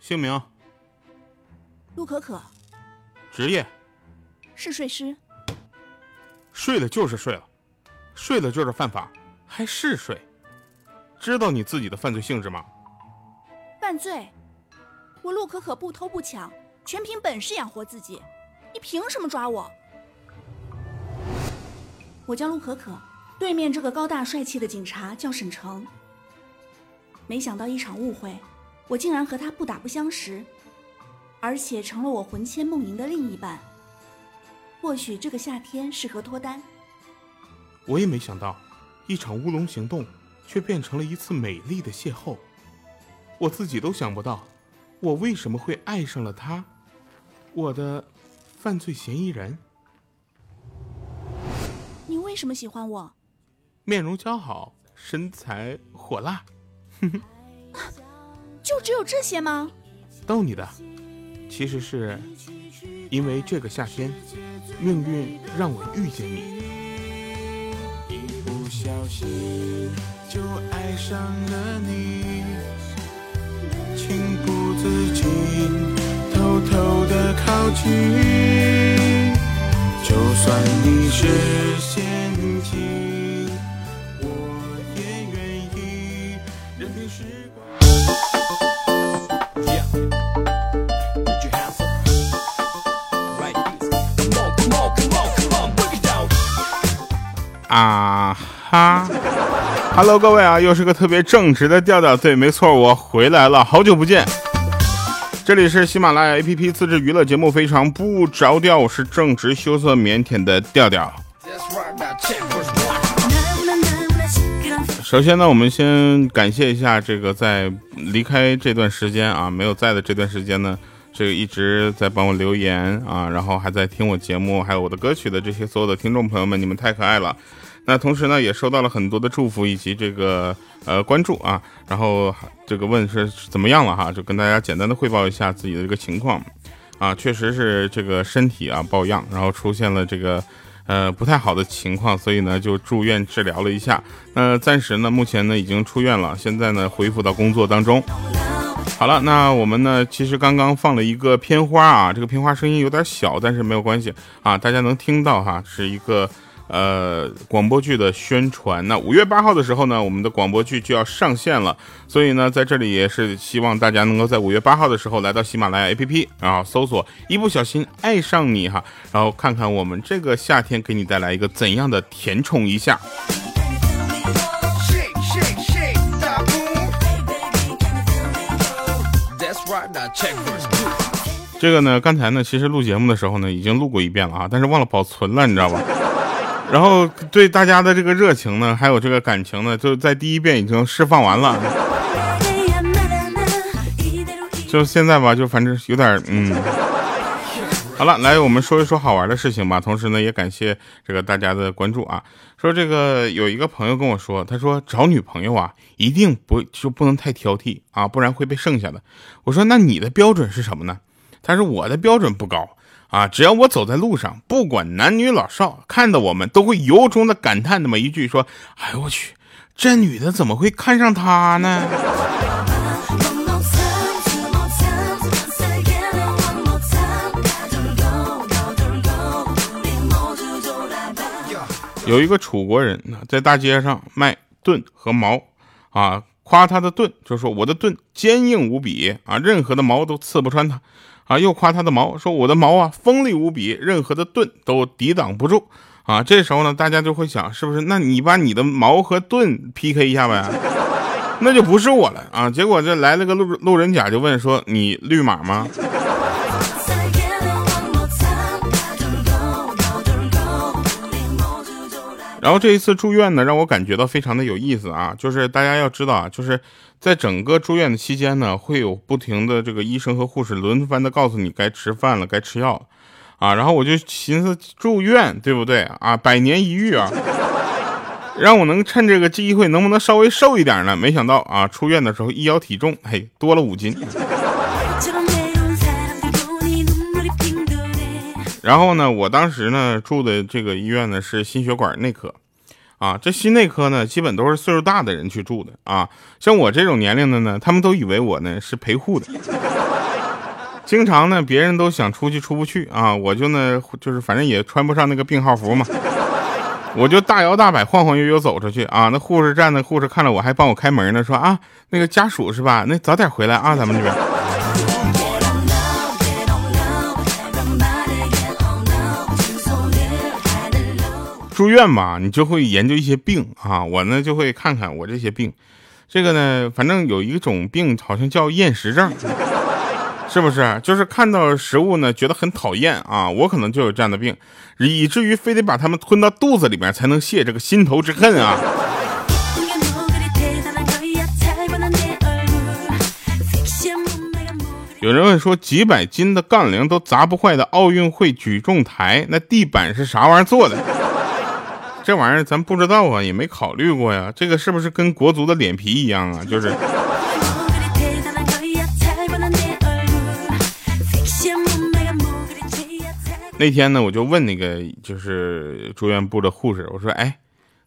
姓名、陆可可，职业，是睡师。睡了就是睡了，睡了就是犯法，还是睡？知道你自己的犯罪性质吗？犯罪？我陆可可不偷不抢，全凭本事养活自己，你凭什么抓我？我叫陆可可，对面这个高大帅气的警察叫沈成。没想到一场误会，我竟然和他不打不相识，而且成了我魂牵梦萦的另一半。或许这个夏天适合脱单。我也没想到，一场乌龙行动，却变成了一次美丽的邂逅。我自己都想不到，我为什么会爱上了他，我的犯罪嫌疑人。你为什么喜欢我？面容姣好，身材火辣。就 只有这些吗？逗你的，其实是因为这个夏天，命运让我遇见你。一不小心就爱上了你，情不自禁偷偷的靠近，就算你是陷阱，哈，Hello，各位啊，又是个特别正直的调调。对，没错，我回来了，好久不见。这里是喜马拉雅 APP 自制娱乐节目，非常不着调，我是正直羞涩腼腆的调调。首先呢，我们先感谢一下这个在离开这段时间啊，没有在的这段时间呢，这个一直在帮我留言啊，然后还在听我节目，还有我的歌曲的这些所有的听众朋友们，你们太可爱了。那同时呢，也收到了很多的祝福以及这个呃关注啊，然后这个问是怎么样了哈，就跟大家简单的汇报一下自己的这个情况啊，确实是这个身体啊抱恙，然后出现了这个。呃，不太好的情况，所以呢就住院治疗了一下。那暂时呢，目前呢已经出院了，现在呢恢复到工作当中。好了，那我们呢其实刚刚放了一个片花啊，这个片花声音有点小，但是没有关系啊，大家能听到哈，是一个呃广播剧的宣传。那五月八号的时候呢，我们的广播剧就要上线了，所以呢在这里也是希望大家能够在五月八号的时候来到喜马拉雅 APP，然后搜索“一不小心爱上你”哈，然后看看我们这个夏天给你带来一个怎样的填充一下。这个呢，刚才呢，其实录节目的时候呢，已经录过一遍了啊，但是忘了保存了，你知道吧？然后对大家的这个热情呢，还有这个感情呢，就在第一遍已经释放完了。就现在吧，就反正有点嗯。好了，来我们说一说好玩的事情吧。同时呢，也感谢这个大家的关注啊。说这个有一个朋友跟我说，他说找女朋友啊，一定不就不能太挑剔啊，不然会被剩下的。我说那你的标准是什么呢？他说我的标准不高啊，只要我走在路上，不管男女老少，看到我们都会由衷的感叹那么一句说：“哎呦我去，这女的怎么会看上他呢？”有一个楚国人呢在大街上卖盾和矛，啊，夸他的盾，就说我的盾坚硬无比啊，任何的矛都刺不穿它，啊，又夸他的矛，说我的矛啊锋利无比，任何的盾都抵挡不住，啊，这时候呢，大家就会想，是不是？那你把你的矛和盾 PK 一下呗，那就不是我了啊。结果这来了个路路人甲，就问说，你绿码吗？然后这一次住院呢，让我感觉到非常的有意思啊！就是大家要知道啊，就是在整个住院的期间呢，会有不停的这个医生和护士轮番的告诉你该吃饭了，该吃药了，啊！然后我就寻思住院对不对啊？百年一遇啊，让我能趁这个机会能不能稍微瘦一点呢？没想到啊，出院的时候一摇体重，嘿，多了五斤。然后呢，我当时呢住的这个医院呢是心血管内科，啊，这心内科呢基本都是岁数大的人去住的啊，像我这种年龄的呢，他们都以为我呢是陪护的，经常呢，别人都想出去出不去啊，我就呢就是反正也穿不上那个病号服嘛，我就大摇大摆、晃晃悠悠走出去啊。那护士站的护士看了我还帮我开门呢，说啊那个家属是吧？那早点回来啊，咱们这边。住院嘛，你就会研究一些病啊，我呢就会看看我这些病。这个呢，反正有一种病好像叫厌食症。是不是？就是看到食物呢，觉得很讨厌啊！我可能就有这样的病，以至于非得把它们吞到肚子里面才能泄这个心头之恨啊！有人问说，几百斤的杠铃都砸不坏的奥运会举重台，那地板是啥玩意儿做的？这玩意儿咱不知道啊，也没考虑过呀。这个是不是跟国足的脸皮一样啊？就是。那天呢，我就问那个就是住院部的护士，我说：“哎，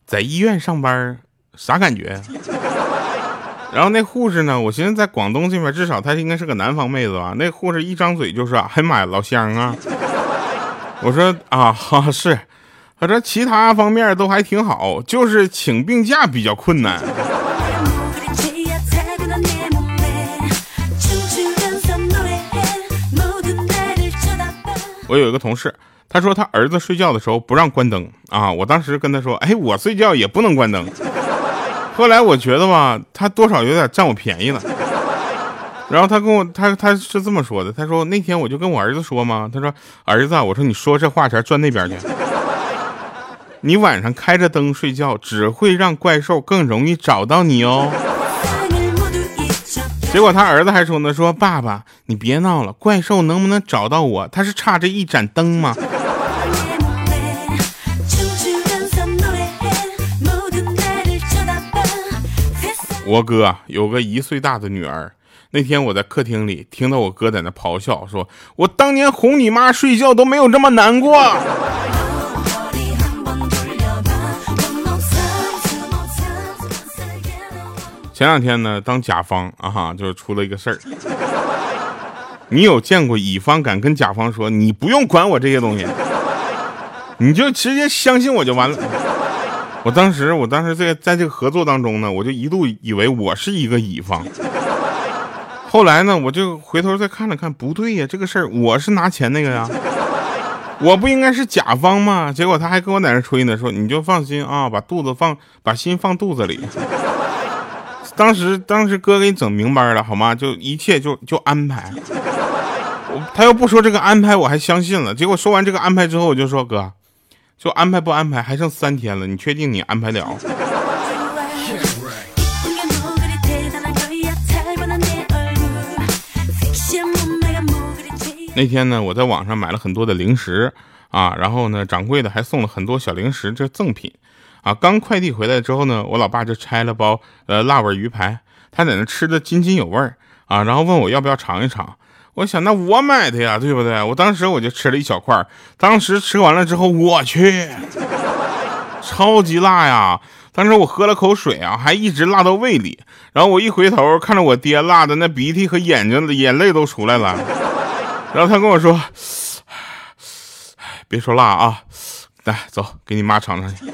在医院上班啥感觉？”然后那护士呢，我寻思在广东这边，至少她应该是个南方妹子吧。那护士一张嘴就说：“哎妈呀，老乡啊！”我说：“啊，哈是。”他说：“其他方面都还挺好，就是请病假比较困难。”我有一个同事，他说他儿子睡觉的时候不让关灯啊。我当时跟他说，哎，我睡觉也不能关灯。后来我觉得吧，他多少有点占我便宜了。然后他跟我，他他是这么说的，他说那天我就跟我儿子说嘛，他说儿子，我说你说这话前转那边去，你晚上开着灯睡觉，只会让怪兽更容易找到你哦。结果他儿子还说呢，说爸爸，你别闹了，怪兽能不能找到我？他是差这一盏灯吗？我哥有个一岁大的女儿，那天我在客厅里听到我哥在那咆哮，说我当年哄你妈睡觉都没有这么难过。前两天呢，当甲方啊哈，就出了一个事儿。你有见过乙方敢跟甲方说你不用管我这些东西，你就直接相信我就完了？我当时，我当时在在这个合作当中呢，我就一度以为我是一个乙方。后来呢，我就回头再看了看，不对呀，这个事儿我是拿钱那个呀，我不应该是甲方吗？结果他还跟我在那吹呢，说你就放心啊，把肚子放，把心放肚子里。当时，当时哥给你整明白了，好吗？就一切就就安排。我他要不说这个安排，我还相信了。结果说完这个安排之后，我就说哥，就安排不安排？还剩三天了，你确定你安排了？那天呢，我在网上买了很多的零食啊，然后呢，掌柜的还送了很多小零食，这赠品。啊，刚快递回来之后呢，我老爸就拆了包呃辣味鱼排，他在那吃的津津有味儿啊，然后问我要不要尝一尝。我想那我买的呀，对不对？我当时我就吃了一小块，当时吃完了之后，我去，超级辣呀！当时我喝了口水啊，还一直辣到胃里。然后我一回头看着我爹辣的那鼻涕和眼睛眼泪都出来了，然后他跟我说：“ 别说辣啊，来走，给你妈尝尝去。”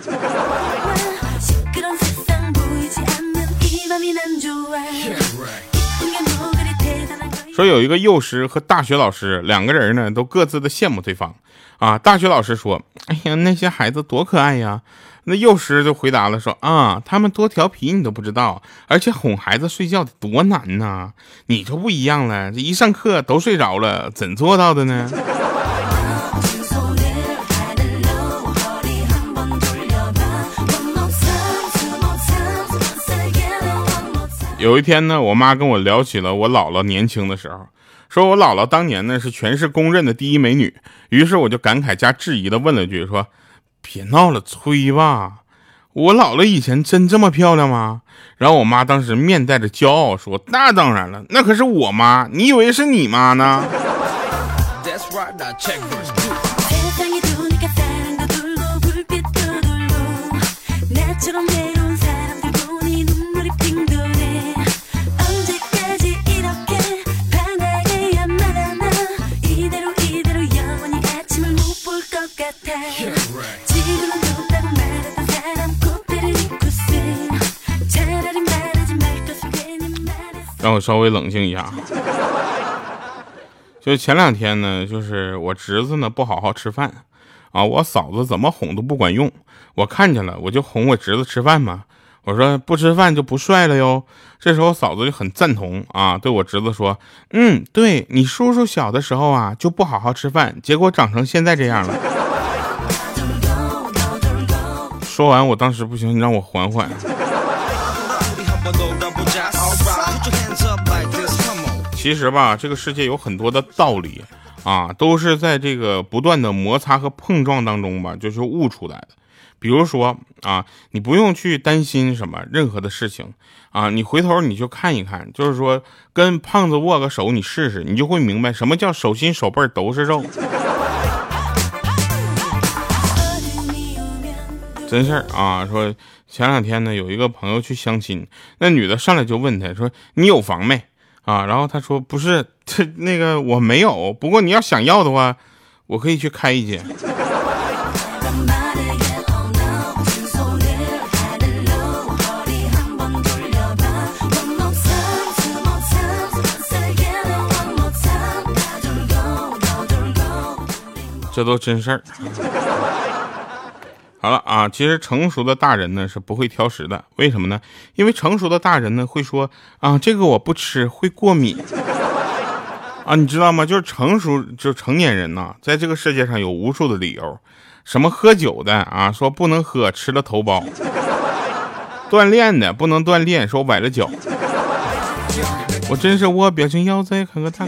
说有一个幼师和大学老师两个人呢，都各自的羡慕对方。啊，大学老师说：“哎呀，那些孩子多可爱呀！”那幼师就回答了说：“啊，他们多调皮你都不知道，而且哄孩子睡觉多难呐！你就不一样了，这一上课都睡着了，怎做到的呢？” 有一天呢，我妈跟我聊起了我姥姥年轻的时候，说我姥姥当年呢是全市公认的第一美女。于是我就感慨加质疑的问了句：“说别闹了，吹吧，我姥姥以前真这么漂亮吗？”然后我妈当时面带着骄傲说：“那当然了，那可是我妈，你以为是你妈呢？”我稍微冷静一下。就前两天呢，就是我侄子呢不好好吃饭，啊，我嫂子怎么哄都不管用。我看见了，我就哄我侄子吃饭嘛。我说不吃饭就不帅了哟。这时候嫂子就很赞同啊，对我侄子说：“嗯，对你叔叔小的时候啊就不好好吃饭，结果长成现在这样了。”说完，我当时不行，你让我缓缓。其实吧，这个世界有很多的道理啊，都是在这个不断的摩擦和碰撞当中吧，就是悟出来的。比如说啊，你不用去担心什么任何的事情啊，你回头你就看一看，就是说跟胖子握个手，你试试，你就会明白什么叫手心手背都是肉。真事儿啊，说前两天呢，有一个朋友去相亲，那女的上来就问他说：“你有房没？”啊，然后他说：“不是，这那个我没有，不过你要想要的话，我可以去开一间。”这都真事儿。好了啊，其实成熟的大人呢是不会挑食的，为什么呢？因为成熟的大人呢会说啊，这个我不吃，会过敏 啊，你知道吗？就是成熟，就成年人呐，在这个世界上有无数的理由，什么喝酒的啊，说不能喝，吃了头孢；锻炼的不能锻炼，说崴了脚。我真是我表情要再看看他。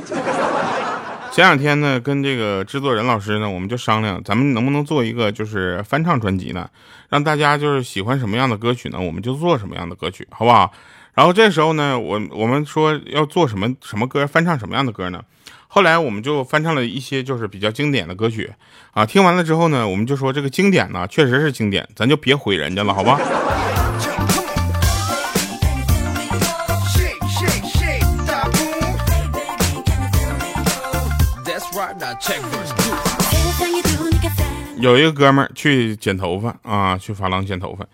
前两天呢，跟这个制作人老师呢，我们就商量，咱们能不能做一个就是翻唱专辑呢？让大家就是喜欢什么样的歌曲呢，我们就做什么样的歌曲，好不好？然后这时候呢，我我们说要做什么什么歌，翻唱什么样的歌呢？后来我们就翻唱了一些就是比较经典的歌曲啊。听完了之后呢，我们就说这个经典呢，确实是经典，咱就别毁人家了，好吧？有一个哥们儿去剪头发啊，去发廊剪头发，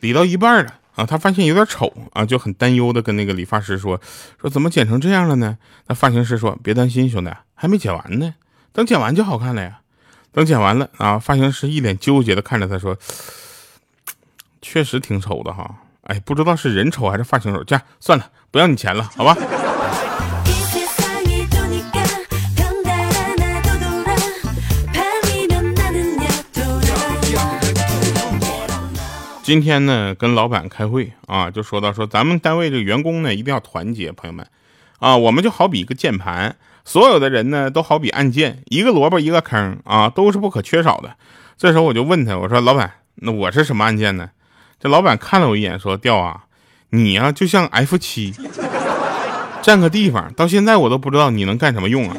理到一半了啊，他发现有点丑啊，就很担忧的跟那个理发师说：“说怎么剪成这样了呢？”那发型师说：“别担心，兄弟，还没剪完呢，等剪完就好看了呀。”等剪完了啊，发型师一脸纠结的看着他说：“确实挺丑的哈，哎，不知道是人丑还是发型丑，这样算了，不要你钱了，好吧。”今天呢，跟老板开会啊，就说到说咱们单位这个员工呢，一定要团结，朋友们啊，我们就好比一个键盘，所有的人呢都好比按键，一个萝卜一个坑啊，都是不可缺少的。这时候我就问他，我说老板，那我是什么按键呢？这老板看了我一眼，说调啊，你呀就像 F 七，占个地方，到现在我都不知道你能干什么用啊。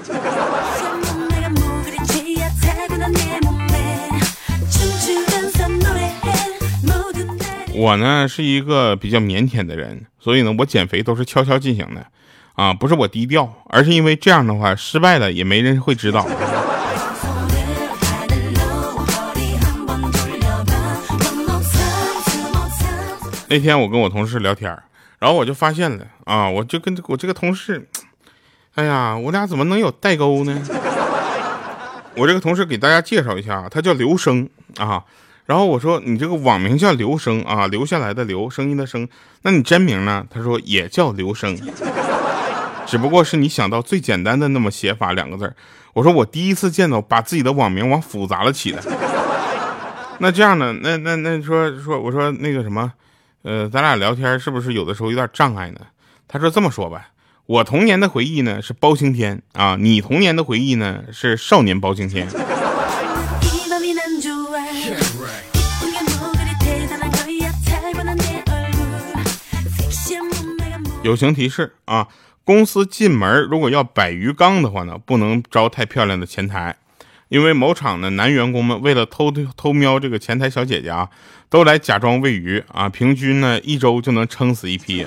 我呢是一个比较腼腆的人，所以呢，我减肥都是悄悄进行的，啊，不是我低调，而是因为这样的话，失败了也没人会知道。那天我跟我同事聊天，然后我就发现了啊，我就跟我这个同事，哎呀，我俩怎么能有代沟呢？我这个同事给大家介绍一下，他叫刘生啊。然后我说你这个网名叫刘生啊，留下来的刘，声音的声，那你真名呢？他说也叫刘生，只不过是你想到最简单的那么写法两个字我说我第一次见到把自己的网名往复杂了起的。那这样呢？那那那说说我说那个什么，呃，咱俩聊天是不是有的时候有点障碍呢？他说这么说吧，我童年的回忆呢是包青天啊，你童年的回忆呢是少年包青天。友情提示啊，公司进门如果要摆鱼缸的话呢，不能招太漂亮的前台，因为某厂的男员工们为了偷偷瞄这个前台小姐姐啊，都来假装喂鱼啊，平均呢一周就能撑死一批。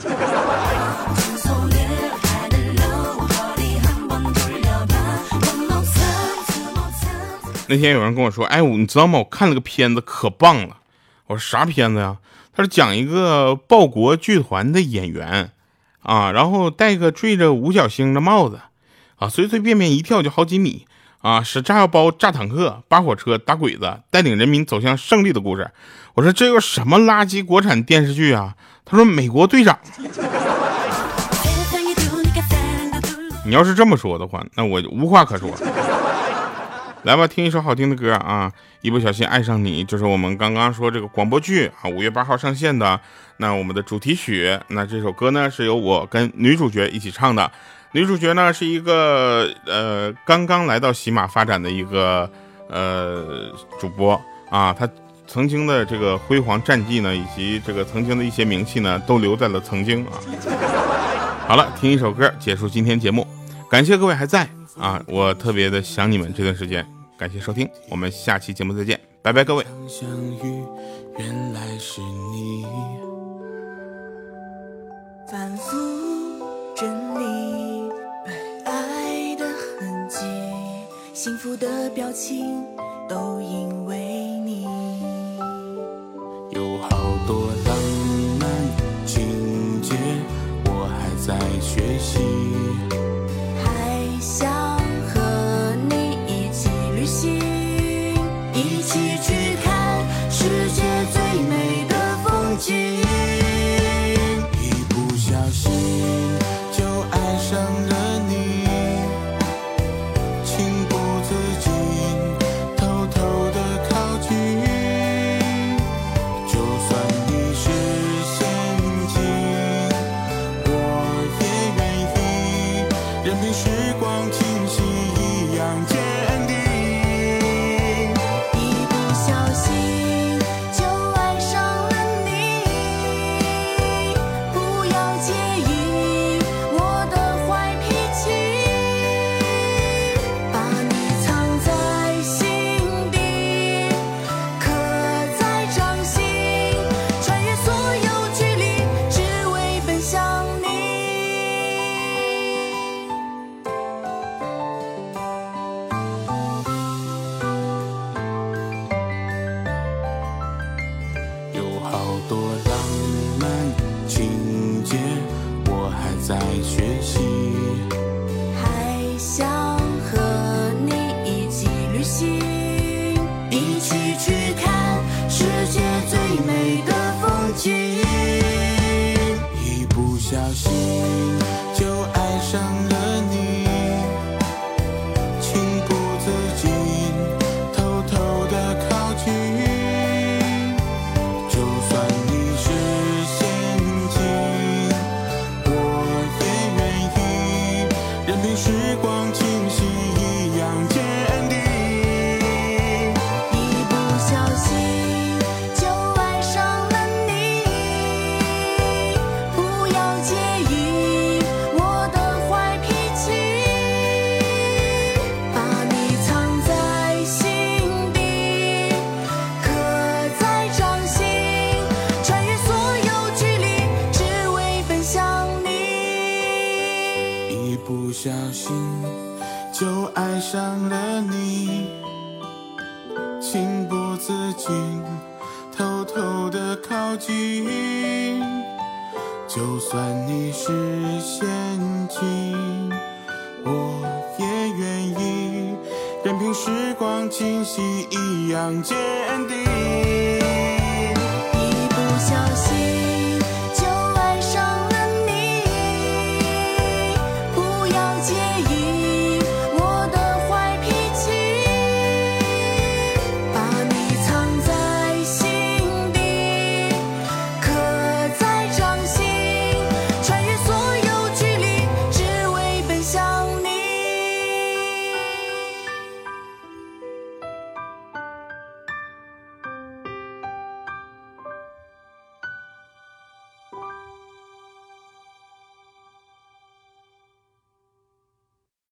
那天有人跟我说，哎，你知道吗？我看了个片子可棒了。我说啥片子呀？他是讲一个报国剧团的演员。啊，然后戴个缀着五角星的帽子，啊，随随便便一跳就好几米，啊，使炸药包炸坦克、扒火车、打鬼子，带领人民走向胜利的故事。我说这个什么垃圾国产电视剧啊？他说美国队长。你要是这么说的话，那我无话可说。来吧，听一首好听的歌啊！一不小心爱上你，就是我们刚刚说这个广播剧啊，五月八号上线的。那我们的主题曲，那这首歌呢是由我跟女主角一起唱的。女主角呢是一个呃刚刚来到喜马发展的一个呃主播啊，她曾经的这个辉煌战绩呢，以及这个曾经的一些名气呢，都留在了曾经啊。好了，听一首歌结束今天节目，感谢各位还在啊，我特别的想你们这段时间。感谢收听，我们下期节目再见，拜拜，各位。相遇原来是你，反复整理爱的痕迹，幸福的表情都因为你。有好多浪漫情节，我还在学习。还想不小心就爱上